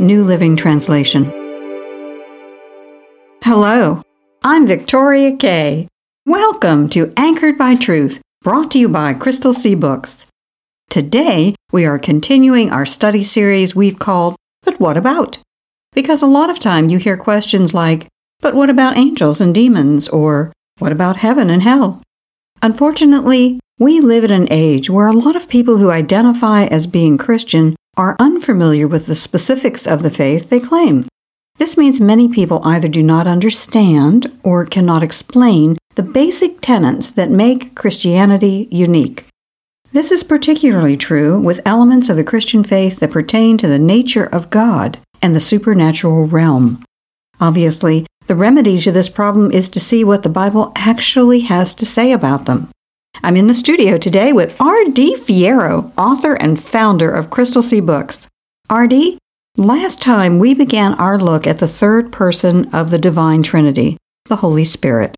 New Living Translation. Hello, I'm Victoria Kay. Welcome to Anchored by Truth, brought to you by Crystal Sea Books. Today, we are continuing our study series we've called But What About? Because a lot of time you hear questions like, But what about angels and demons? or What about heaven and hell? Unfortunately, we live in an age where a lot of people who identify as being Christian are unfamiliar with the specifics of the faith they claim. This means many people either do not understand or cannot explain the basic tenets that make Christianity unique. This is particularly true with elements of the Christian faith that pertain to the nature of God and the supernatural realm. Obviously, the remedy to this problem is to see what the Bible actually has to say about them. I'm in the studio today with R.D. Fierro, author and founder of Crystal Sea Books. R.D., last time we began our look at the third person of the Divine Trinity, the Holy Spirit.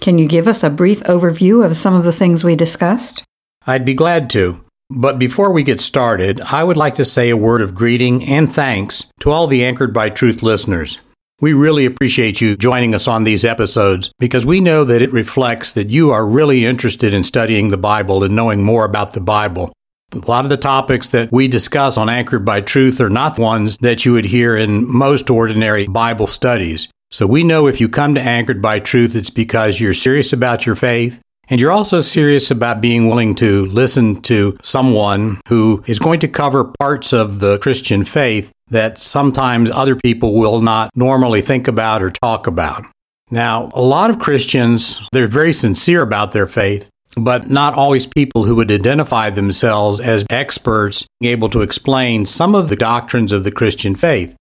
Can you give us a brief overview of some of the things we discussed? I'd be glad to. But before we get started, I would like to say a word of greeting and thanks to all the Anchored by Truth listeners. We really appreciate you joining us on these episodes because we know that it reflects that you are really interested in studying the Bible and knowing more about the Bible. A lot of the topics that we discuss on Anchored by Truth are not ones that you would hear in most ordinary Bible studies. So we know if you come to Anchored by Truth, it's because you're serious about your faith and you're also serious about being willing to listen to someone who is going to cover parts of the Christian faith that sometimes other people will not normally think about or talk about. Now, a lot of Christians, they're very sincere about their faith, but not always people who would identify themselves as experts able to explain some of the doctrines of the Christian faith.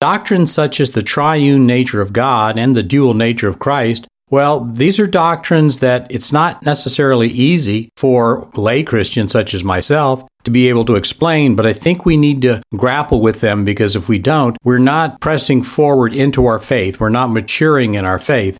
Doctrines such as the triune nature of God and the dual nature of Christ well, these are doctrines that it's not necessarily easy for lay Christians such as myself to be able to explain, but I think we need to grapple with them because if we don't, we're not pressing forward into our faith. We're not maturing in our faith.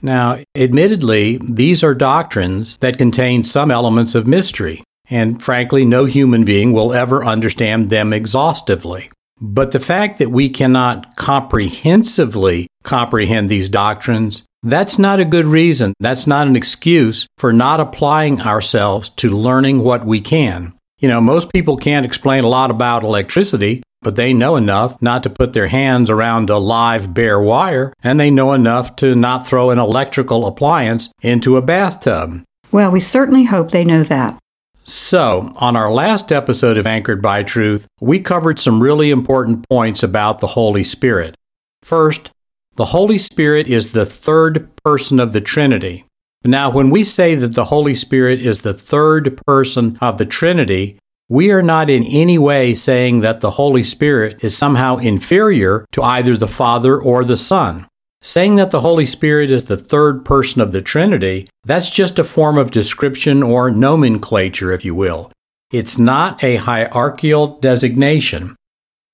Now, admittedly, these are doctrines that contain some elements of mystery, and frankly, no human being will ever understand them exhaustively. But the fact that we cannot comprehensively comprehend these doctrines that's not a good reason. That's not an excuse for not applying ourselves to learning what we can. You know, most people can't explain a lot about electricity, but they know enough not to put their hands around a live bare wire, and they know enough to not throw an electrical appliance into a bathtub. Well, we certainly hope they know that. So, on our last episode of Anchored by Truth, we covered some really important points about the Holy Spirit. First, the Holy Spirit is the third person of the Trinity. Now, when we say that the Holy Spirit is the third person of the Trinity, we are not in any way saying that the Holy Spirit is somehow inferior to either the Father or the Son. Saying that the Holy Spirit is the third person of the Trinity, that's just a form of description or nomenclature, if you will. It's not a hierarchical designation.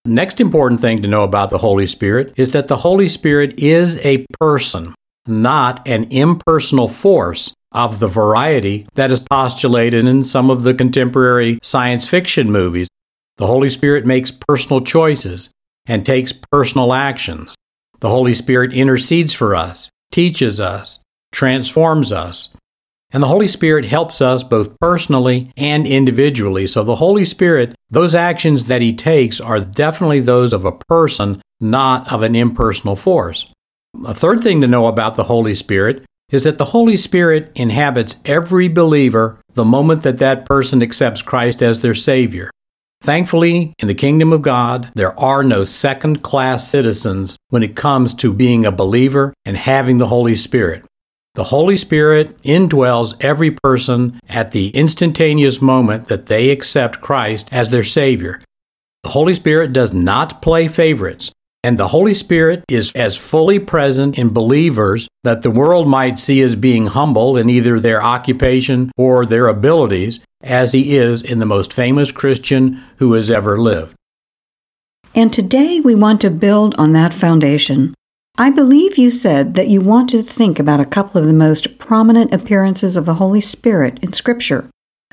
Next important thing to know about the Holy Spirit is that the Holy Spirit is a person, not an impersonal force of the variety that is postulated in some of the contemporary science fiction movies. The Holy Spirit makes personal choices and takes personal actions. The Holy Spirit intercedes for us, teaches us, transforms us. And the Holy Spirit helps us both personally and individually. So the Holy Spirit, those actions that He takes are definitely those of a person, not of an impersonal force. A third thing to know about the Holy Spirit is that the Holy Spirit inhabits every believer the moment that that person accepts Christ as their Savior. Thankfully, in the kingdom of God, there are no second class citizens when it comes to being a believer and having the Holy Spirit. The Holy Spirit indwells every person at the instantaneous moment that they accept Christ as their Savior. The Holy Spirit does not play favorites, and the Holy Spirit is as fully present in believers that the world might see as being humble in either their occupation or their abilities as he is in the most famous Christian who has ever lived. And today we want to build on that foundation. I believe you said that you want to think about a couple of the most prominent appearances of the Holy Spirit in Scripture.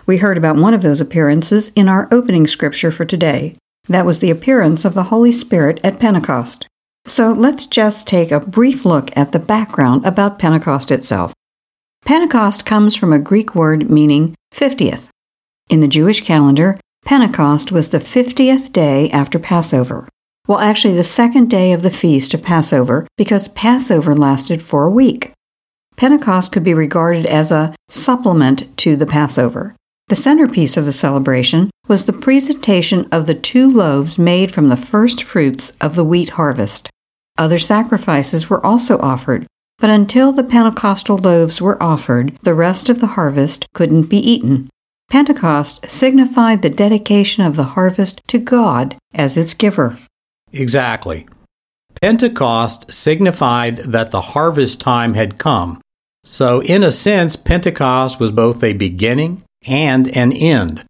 We heard about one of those appearances in our opening scripture for today. That was the appearance of the Holy Spirit at Pentecost. So let's just take a brief look at the background about Pentecost itself. Pentecost comes from a Greek word meaning 50th. In the Jewish calendar, Pentecost was the 50th day after Passover. Well, actually, the second day of the feast of Passover, because Passover lasted for a week. Pentecost could be regarded as a supplement to the Passover. The centerpiece of the celebration was the presentation of the two loaves made from the first fruits of the wheat harvest. Other sacrifices were also offered, but until the Pentecostal loaves were offered, the rest of the harvest couldn't be eaten. Pentecost signified the dedication of the harvest to God as its giver. Exactly. Pentecost signified that the harvest time had come. So, in a sense, Pentecost was both a beginning and an end.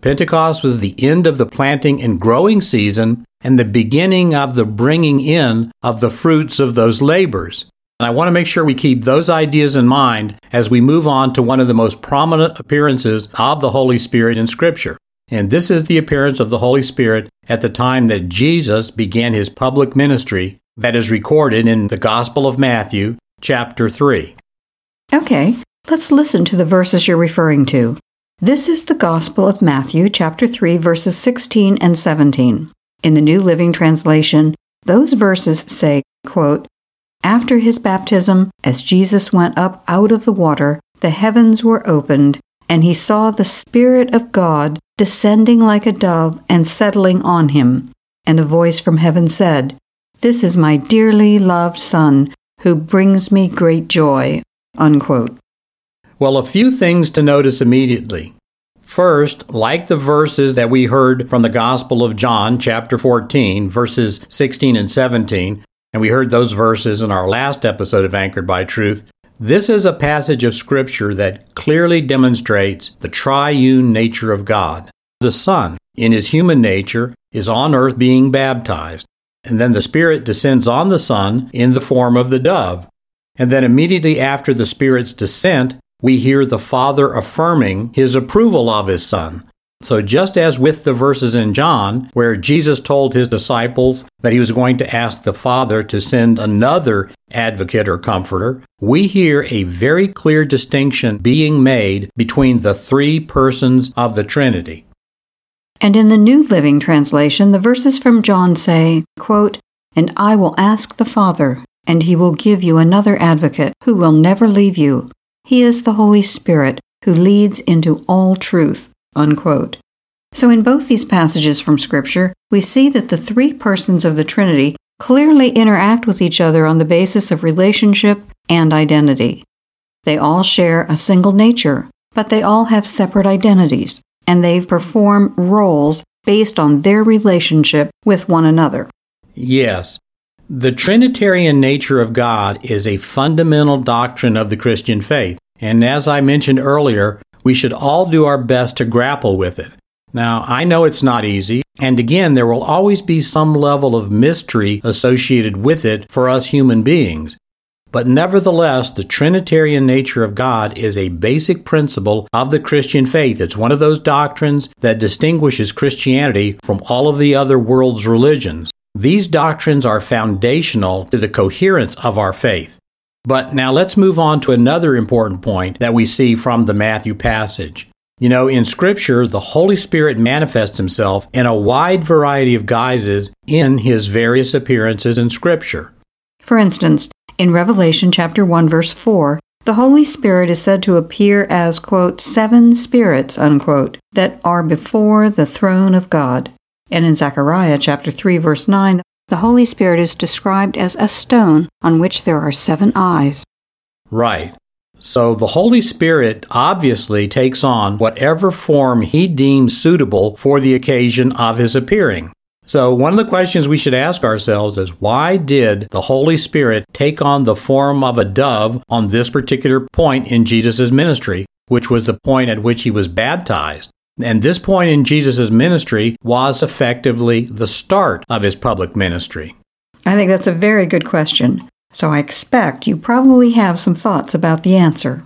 Pentecost was the end of the planting and growing season and the beginning of the bringing in of the fruits of those labors. And I want to make sure we keep those ideas in mind as we move on to one of the most prominent appearances of the Holy Spirit in Scripture. And this is the appearance of the Holy Spirit at the time that Jesus began his public ministry that is recorded in the Gospel of Matthew, chapter 3. Okay, let's listen to the verses you're referring to. This is the Gospel of Matthew, chapter 3, verses 16 and 17. In the New Living Translation, those verses say, quote, After his baptism, as Jesus went up out of the water, the heavens were opened, and he saw the Spirit of God descending like a dove and settling on him. And a voice from heaven said, This is my dearly loved Son, who brings me great joy. Unquote. Well, a few things to notice immediately. First, like the verses that we heard from the Gospel of John, chapter 14, verses 16 and 17, and we heard those verses in our last episode of Anchored by Truth, this is a passage of Scripture that clearly demonstrates the triune nature of God. The Son, in his human nature, is on earth being baptized, and then the Spirit descends on the Son in the form of the dove. And then immediately after the Spirit's descent, we hear the Father affirming his approval of his Son. So, just as with the verses in John, where Jesus told his disciples that he was going to ask the Father to send another advocate or comforter, we hear a very clear distinction being made between the three persons of the Trinity. And in the New Living Translation, the verses from John say, quote, And I will ask the Father, and he will give you another advocate who will never leave you. He is the Holy Spirit who leads into all truth. Unquote. So, in both these passages from Scripture, we see that the three persons of the Trinity clearly interact with each other on the basis of relationship and identity. They all share a single nature, but they all have separate identities, and they perform roles based on their relationship with one another. Yes. The Trinitarian nature of God is a fundamental doctrine of the Christian faith. And as I mentioned earlier, we should all do our best to grapple with it. Now, I know it's not easy, and again, there will always be some level of mystery associated with it for us human beings. But nevertheless, the Trinitarian nature of God is a basic principle of the Christian faith. It's one of those doctrines that distinguishes Christianity from all of the other world's religions. These doctrines are foundational to the coherence of our faith. But now let's move on to another important point that we see from the Matthew passage. You know, in Scripture, the Holy Spirit manifests Himself in a wide variety of guises in His various appearances in Scripture. For instance, in Revelation chapter 1 verse 4, the Holy Spirit is said to appear as, quote, seven spirits, unquote, that are before the throne of God. And in Zechariah chapter 3 verse 9, the Holy Spirit is described as a stone on which there are seven eyes. Right. So the Holy Spirit obviously takes on whatever form he deems suitable for the occasion of his appearing. So, one of the questions we should ask ourselves is why did the Holy Spirit take on the form of a dove on this particular point in Jesus' ministry, which was the point at which he was baptized? And this point in Jesus' ministry was effectively the start of his public ministry. I think that's a very good question. So I expect you probably have some thoughts about the answer.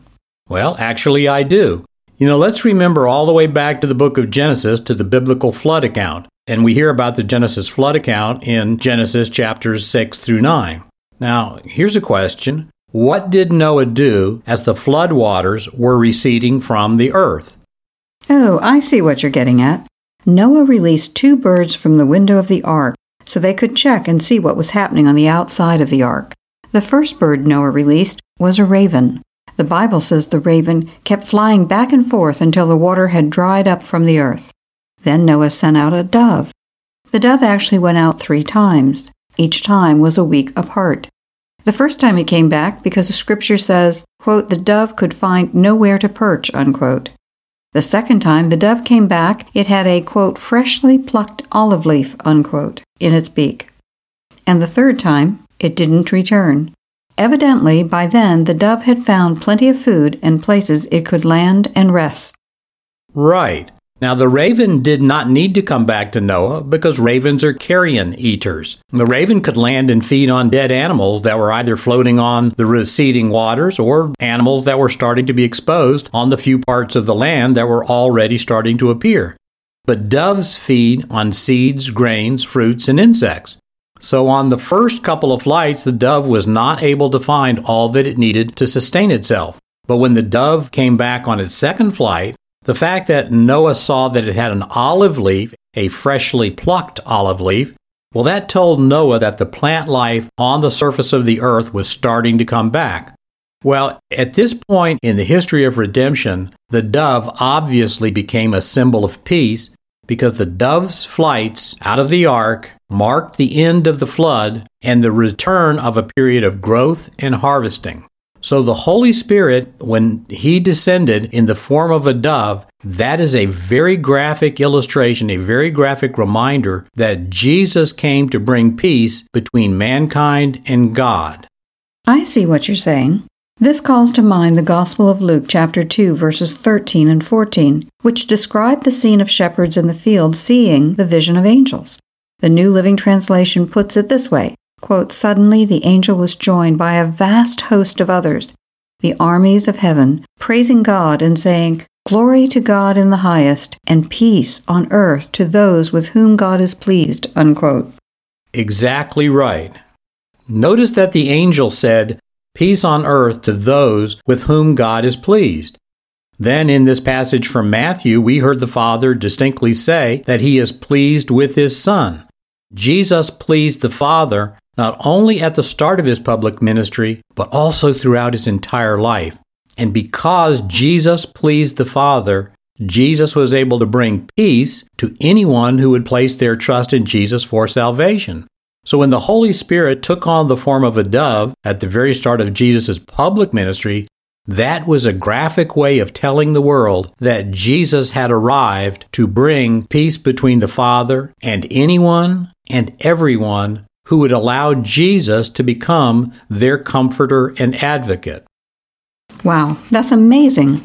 Well, actually, I do. You know, let's remember all the way back to the book of Genesis to the biblical flood account. And we hear about the Genesis flood account in Genesis chapters 6 through 9. Now, here's a question What did Noah do as the flood waters were receding from the earth? Oh, I see what you're getting at. Noah released two birds from the window of the ark so they could check and see what was happening on the outside of the ark. The first bird Noah released was a raven. The Bible says the raven kept flying back and forth until the water had dried up from the earth. Then Noah sent out a dove. The dove actually went out three times. Each time was a week apart. The first time it came back because the scripture says, quote, the dove could find nowhere to perch, unquote. The second time the dove came back, it had a, quote, freshly plucked olive leaf, unquote, in its beak. And the third time, it didn't return. Evidently, by then, the dove had found plenty of food and places it could land and rest. Right. Now, the raven did not need to come back to Noah because ravens are carrion eaters. The raven could land and feed on dead animals that were either floating on the receding waters or animals that were starting to be exposed on the few parts of the land that were already starting to appear. But doves feed on seeds, grains, fruits, and insects. So, on the first couple of flights, the dove was not able to find all that it needed to sustain itself. But when the dove came back on its second flight, the fact that Noah saw that it had an olive leaf, a freshly plucked olive leaf, well, that told Noah that the plant life on the surface of the earth was starting to come back. Well, at this point in the history of redemption, the dove obviously became a symbol of peace because the dove's flights out of the ark marked the end of the flood and the return of a period of growth and harvesting. So the Holy Spirit, when He descended in the form of a dove, that is a very graphic illustration, a very graphic reminder that Jesus came to bring peace between mankind and God. I see what you're saying. This calls to mind the Gospel of Luke, chapter 2, verses 13 and 14, which describe the scene of shepherds in the field seeing the vision of angels. The New Living Translation puts it this way quote, Suddenly the angel was joined by a vast host of others, the armies of heaven, praising God and saying, Glory to God in the highest, and peace on earth to those with whom God is pleased. Unquote. Exactly right. Notice that the angel said, Peace on earth to those with whom God is pleased. Then, in this passage from Matthew, we heard the Father distinctly say that he is pleased with his Son. Jesus pleased the Father not only at the start of his public ministry, but also throughout his entire life. And because Jesus pleased the Father, Jesus was able to bring peace to anyone who would place their trust in Jesus for salvation. So when the Holy Spirit took on the form of a dove at the very start of Jesus' public ministry, that was a graphic way of telling the world that Jesus had arrived to bring peace between the Father and anyone and everyone who would allow Jesus to become their comforter and advocate. Wow, that's amazing.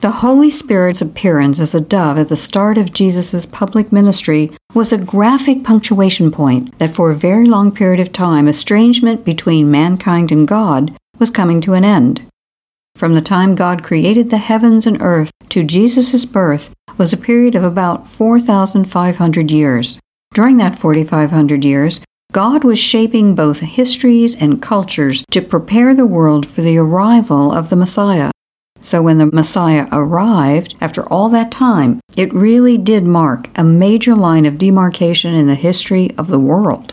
The Holy Spirit's appearance as a dove at the start of Jesus' public ministry was a graphic punctuation point that for a very long period of time estrangement between mankind and God was coming to an end. From the time God created the heavens and earth to Jesus' birth was a period of about 4,500 years. During that 4,500 years, God was shaping both histories and cultures to prepare the world for the arrival of the Messiah. So when the Messiah arrived, after all that time, it really did mark a major line of demarcation in the history of the world.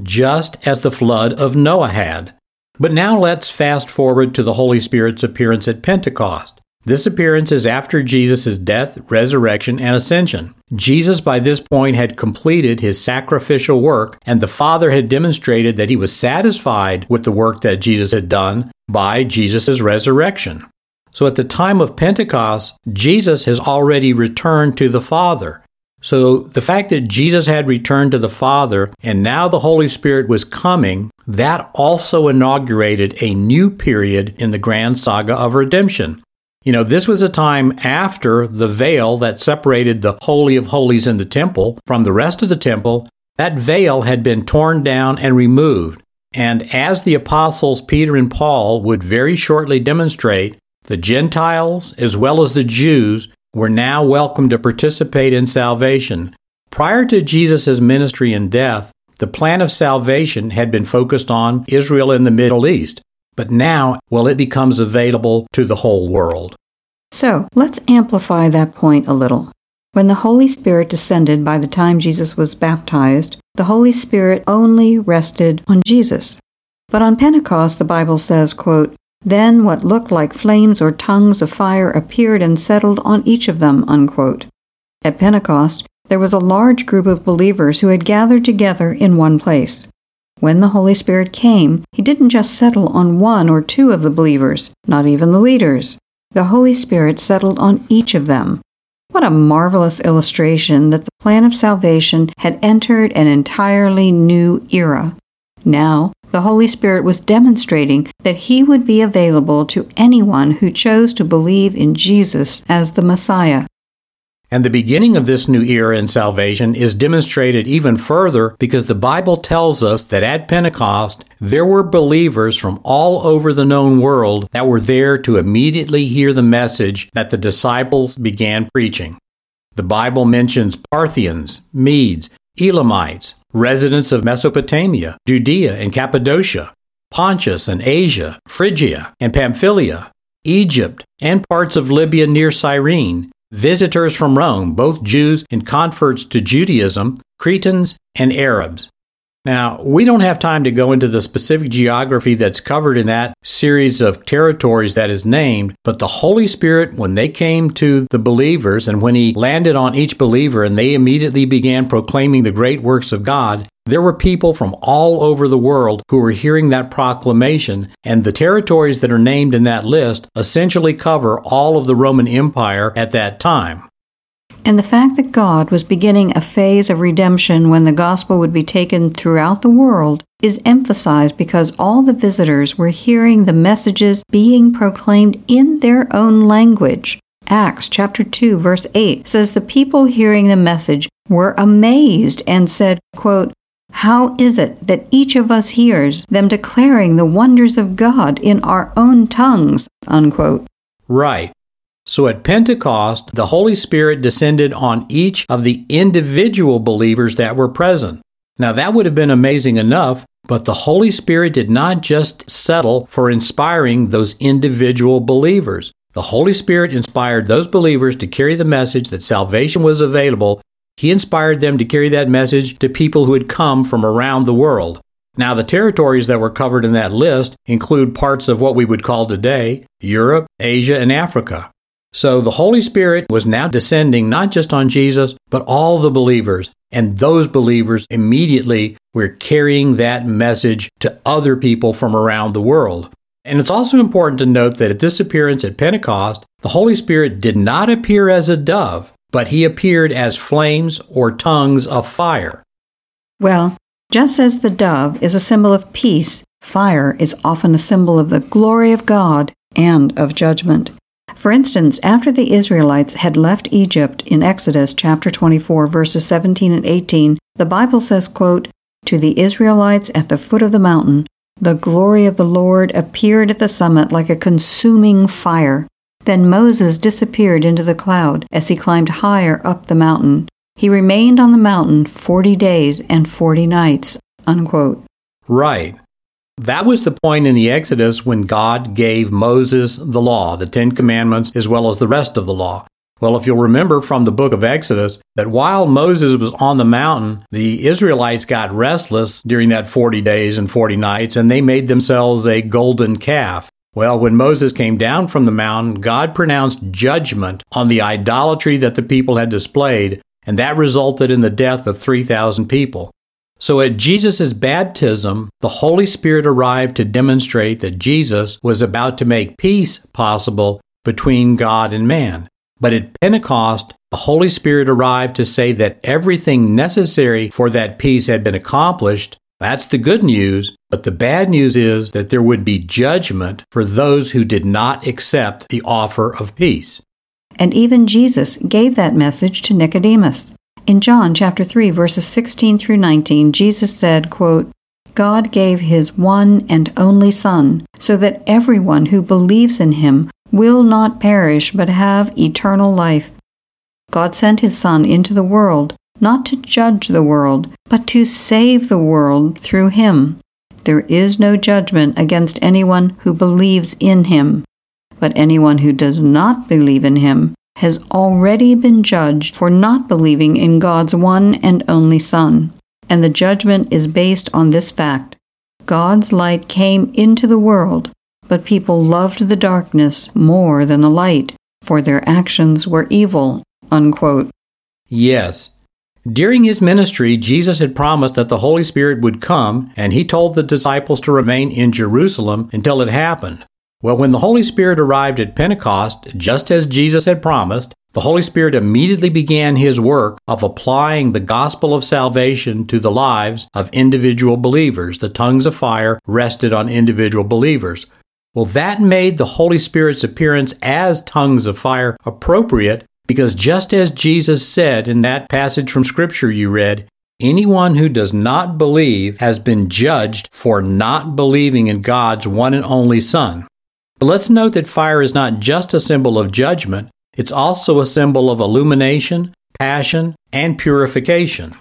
Just as the flood of Noah had. But now let's fast forward to the Holy Spirit's appearance at Pentecost. This appearance is after Jesus' death, resurrection, and ascension. Jesus, by this point, had completed his sacrificial work, and the Father had demonstrated that he was satisfied with the work that Jesus had done by Jesus' resurrection. So at the time of Pentecost, Jesus has already returned to the Father. So the fact that Jesus had returned to the Father and now the Holy Spirit was coming, that also inaugurated a new period in the grand saga of redemption. You know, this was a time after the veil that separated the Holy of Holies in the temple from the rest of the temple, that veil had been torn down and removed. And as the apostles Peter and Paul would very shortly demonstrate, the Gentiles, as well as the Jews, were now welcome to participate in salvation. Prior to Jesus' ministry and death, the plan of salvation had been focused on Israel in the Middle East. But now, well, it becomes available to the whole world. So let's amplify that point a little. When the Holy Spirit descended by the time Jesus was baptized, the Holy Spirit only rested on Jesus. But on Pentecost, the Bible says, quote, Then what looked like flames or tongues of fire appeared and settled on each of them. Unquote. At Pentecost, there was a large group of believers who had gathered together in one place. When the Holy Spirit came, He didn't just settle on one or two of the believers, not even the leaders. The Holy Spirit settled on each of them. What a marvelous illustration that the plan of salvation had entered an entirely new era. Now, the Holy Spirit was demonstrating that He would be available to anyone who chose to believe in Jesus as the Messiah. And the beginning of this new era in salvation is demonstrated even further because the Bible tells us that at Pentecost, there were believers from all over the known world that were there to immediately hear the message that the disciples began preaching. The Bible mentions Parthians, Medes, Elamites, residents of Mesopotamia, Judea and Cappadocia, Pontus and Asia, Phrygia and Pamphylia, Egypt, and parts of Libya near Cyrene, visitors from Rome, both Jews and converts to Judaism, Cretans, and Arabs. Now, we don't have time to go into the specific geography that's covered in that series of territories that is named, but the Holy Spirit, when they came to the believers and when He landed on each believer and they immediately began proclaiming the great works of God, there were people from all over the world who were hearing that proclamation, and the territories that are named in that list essentially cover all of the Roman Empire at that time. And the fact that God was beginning a phase of redemption when the gospel would be taken throughout the world is emphasized because all the visitors were hearing the messages being proclaimed in their own language. Acts chapter 2 verse 8 says the people hearing the message were amazed and said, quote, how is it that each of us hears them declaring the wonders of God in our own tongues? Unquote. Right. So at Pentecost, the Holy Spirit descended on each of the individual believers that were present. Now that would have been amazing enough, but the Holy Spirit did not just settle for inspiring those individual believers. The Holy Spirit inspired those believers to carry the message that salvation was available. He inspired them to carry that message to people who had come from around the world. Now, the territories that were covered in that list include parts of what we would call today Europe, Asia, and Africa. So the Holy Spirit was now descending not just on Jesus, but all the believers. And those believers immediately were carrying that message to other people from around the world. And it's also important to note that at this appearance at Pentecost, the Holy Spirit did not appear as a dove, but he appeared as flames or tongues of fire. Well, just as the dove is a symbol of peace, fire is often a symbol of the glory of God and of judgment. For instance, after the Israelites had left Egypt in Exodus chapter 24 verses 17 and 18, the Bible says, quote, "To the Israelites at the foot of the mountain, the glory of the Lord appeared at the summit like a consuming fire. Then Moses disappeared into the cloud as he climbed higher up the mountain. He remained on the mountain 40 days and 40 nights. Unquote. Right. That was the point in the Exodus when God gave Moses the law, the Ten Commandments, as well as the rest of the law. Well, if you'll remember from the book of Exodus, that while Moses was on the mountain, the Israelites got restless during that 40 days and 40 nights, and they made themselves a golden calf. Well, when Moses came down from the mountain, God pronounced judgment on the idolatry that the people had displayed, and that resulted in the death of 3,000 people. So at Jesus' baptism, the Holy Spirit arrived to demonstrate that Jesus was about to make peace possible between God and man. But at Pentecost, the Holy Spirit arrived to say that everything necessary for that peace had been accomplished. That's the good news. But the bad news is that there would be judgment for those who did not accept the offer of peace. And even Jesus gave that message to Nicodemus. In John chapter 3 verses 16 through 19, Jesus said, quote, God gave his one and only son so that everyone who believes in him will not perish but have eternal life. God sent his son into the world not to judge the world, but to save the world through him. There is no judgment against anyone who believes in him, but anyone who does not believe in him has already been judged for not believing in God's one and only Son. And the judgment is based on this fact God's light came into the world, but people loved the darkness more than the light, for their actions were evil. Unquote. Yes. During his ministry, Jesus had promised that the Holy Spirit would come, and he told the disciples to remain in Jerusalem until it happened. Well, when the Holy Spirit arrived at Pentecost, just as Jesus had promised, the Holy Spirit immediately began his work of applying the gospel of salvation to the lives of individual believers. The tongues of fire rested on individual believers. Well, that made the Holy Spirit's appearance as tongues of fire appropriate because just as Jesus said in that passage from Scripture you read, anyone who does not believe has been judged for not believing in God's one and only Son. But let's note that fire is not just a symbol of judgment, it's also a symbol of illumination, passion, and purification.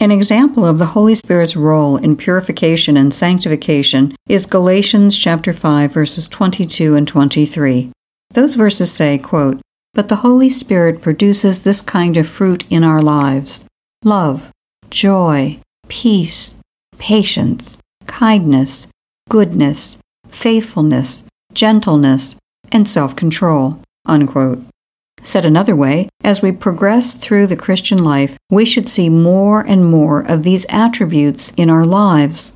An example of the Holy Spirit's role in purification and sanctification is Galatians chapter 5 verses 22 and 23. Those verses say, quote, "But the Holy Spirit produces this kind of fruit in our lives: love, joy, peace, patience, kindness, goodness, faithfulness, gentleness, and self control. Said another way, as we progress through the Christian life, we should see more and more of these attributes in our lives.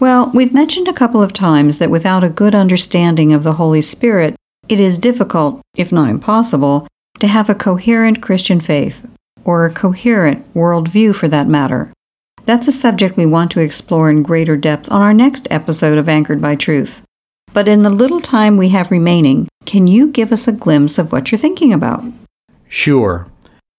Well, we've mentioned a couple of times that without a good understanding of the Holy Spirit, it is difficult, if not impossible, to have a coherent Christian faith, or a coherent worldview for that matter. That's a subject we want to explore in greater depth on our next episode of Anchored by Truth. But in the little time we have remaining, can you give us a glimpse of what you're thinking about? Sure.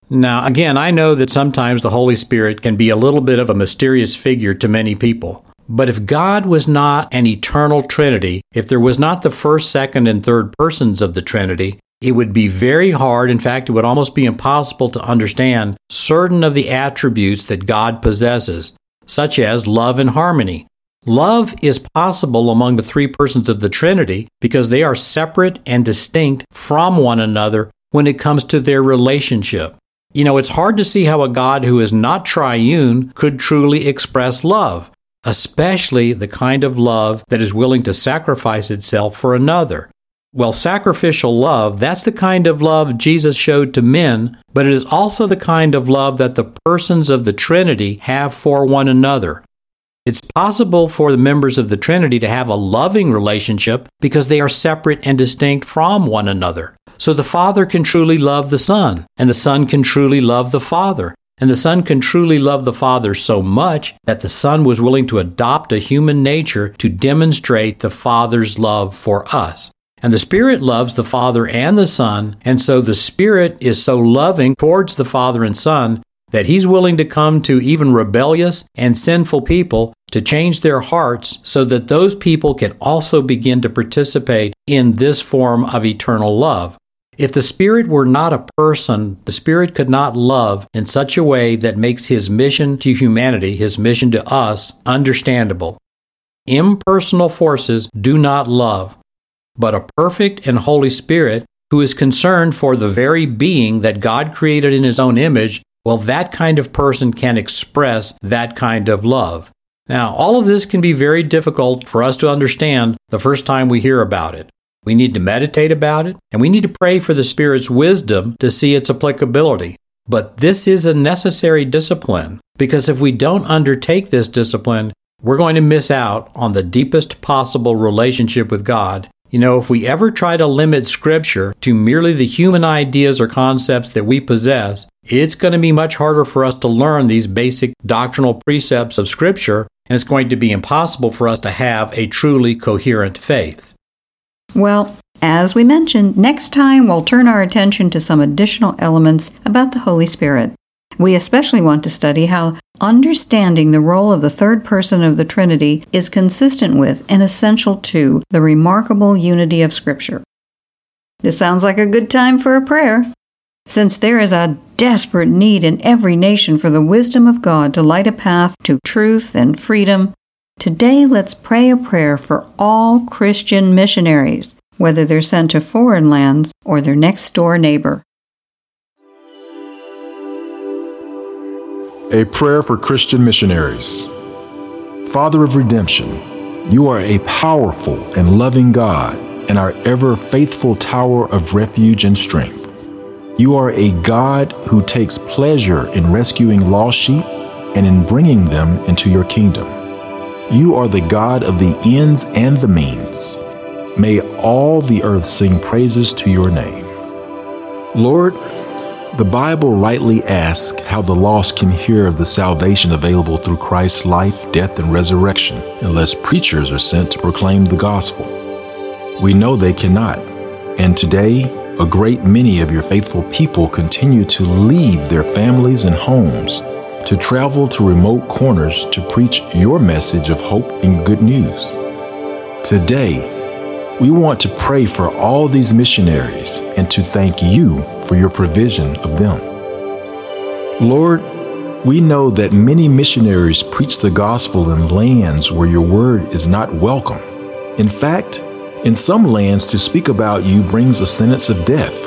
Now, again, I know that sometimes the Holy Spirit can be a little bit of a mysterious figure to many people. But if God was not an eternal Trinity, if there was not the first, second, and third persons of the Trinity, it would be very hard, in fact, it would almost be impossible to understand certain of the attributes that God possesses, such as love and harmony, Love is possible among the three persons of the Trinity because they are separate and distinct from one another when it comes to their relationship. You know, it's hard to see how a God who is not triune could truly express love, especially the kind of love that is willing to sacrifice itself for another. Well, sacrificial love, that's the kind of love Jesus showed to men, but it is also the kind of love that the persons of the Trinity have for one another. It's possible for the members of the Trinity to have a loving relationship because they are separate and distinct from one another. So the Father can truly love the Son, and the Son can truly love the Father. And the Son can truly love the Father so much that the Son was willing to adopt a human nature to demonstrate the Father's love for us. And the Spirit loves the Father and the Son, and so the Spirit is so loving towards the Father and Son that He's willing to come to even rebellious and sinful people to change their hearts so that those people can also begin to participate in this form of eternal love. If the Spirit were not a person, the Spirit could not love in such a way that makes his mission to humanity, his mission to us, understandable. Impersonal forces do not love, but a perfect and Holy Spirit who is concerned for the very being that God created in his own image, well, that kind of person can express that kind of love. Now, all of this can be very difficult for us to understand the first time we hear about it. We need to meditate about it, and we need to pray for the Spirit's wisdom to see its applicability. But this is a necessary discipline because if we don't undertake this discipline, we're going to miss out on the deepest possible relationship with God. You know, if we ever try to limit Scripture to merely the human ideas or concepts that we possess, it's going to be much harder for us to learn these basic doctrinal precepts of Scripture, and it's going to be impossible for us to have a truly coherent faith. Well, as we mentioned, next time we'll turn our attention to some additional elements about the Holy Spirit. We especially want to study how understanding the role of the third person of the Trinity is consistent with and essential to the remarkable unity of Scripture. This sounds like a good time for a prayer. Since there is a desperate need in every nation for the wisdom of God to light a path to truth and freedom, Today, let's pray a prayer for all Christian missionaries, whether they're sent to foreign lands or their next door neighbor. A prayer for Christian missionaries. Father of redemption, you are a powerful and loving God and our ever faithful tower of refuge and strength. You are a God who takes pleasure in rescuing lost sheep and in bringing them into your kingdom. You are the God of the ends and the means. May all the earth sing praises to your name. Lord, the Bible rightly asks how the lost can hear of the salvation available through Christ's life, death, and resurrection unless preachers are sent to proclaim the gospel. We know they cannot, and today, a great many of your faithful people continue to leave their families and homes to travel to remote corners to preach your message of hope and good news. Today, we want to pray for all these missionaries and to thank you for your provision of them. Lord, we know that many missionaries preach the gospel in lands where your word is not welcome. In fact, in some lands, to speak about you brings a sentence of death.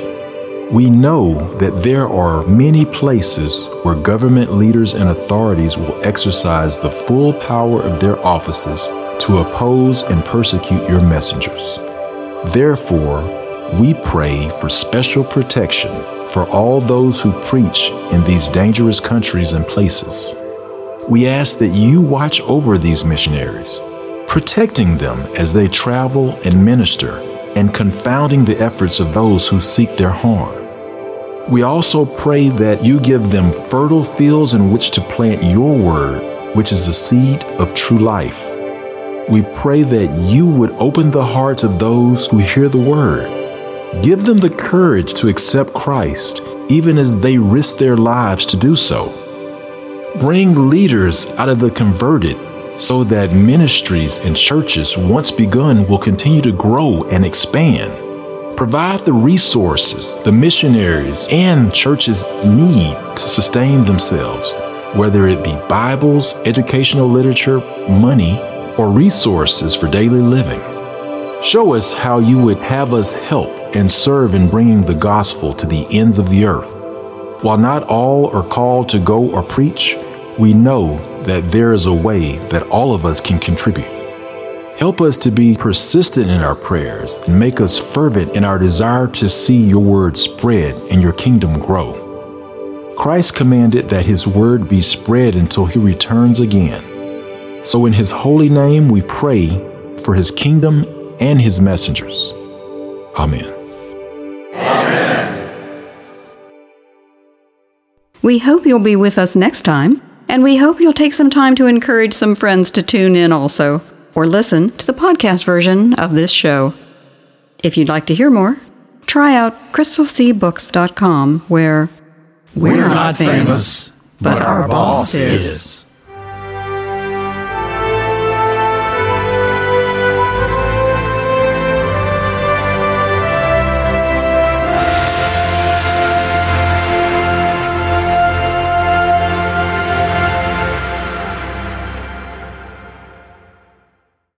We know that there are many places where government leaders and authorities will exercise the full power of their offices to oppose and persecute your messengers. Therefore, we pray for special protection for all those who preach in these dangerous countries and places. We ask that you watch over these missionaries, protecting them as they travel and minister and confounding the efforts of those who seek their harm. We also pray that you give them fertile fields in which to plant your word, which is the seed of true life. We pray that you would open the hearts of those who hear the word. Give them the courage to accept Christ, even as they risk their lives to do so. Bring leaders out of the converted so that ministries and churches once begun will continue to grow and expand. Provide the resources the missionaries and churches need to sustain themselves, whether it be Bibles, educational literature, money, or resources for daily living. Show us how you would have us help and serve in bringing the gospel to the ends of the earth. While not all are called to go or preach, we know that there is a way that all of us can contribute. Help us to be persistent in our prayers and make us fervent in our desire to see your word spread and your kingdom grow. Christ commanded that his word be spread until he returns again. So, in his holy name, we pray for his kingdom and his messengers. Amen. Amen. We hope you'll be with us next time, and we hope you'll take some time to encourage some friends to tune in also or listen to the podcast version of this show. If you'd like to hear more, try out crystalseabooks.com where we're, we're not famous, but our boss is.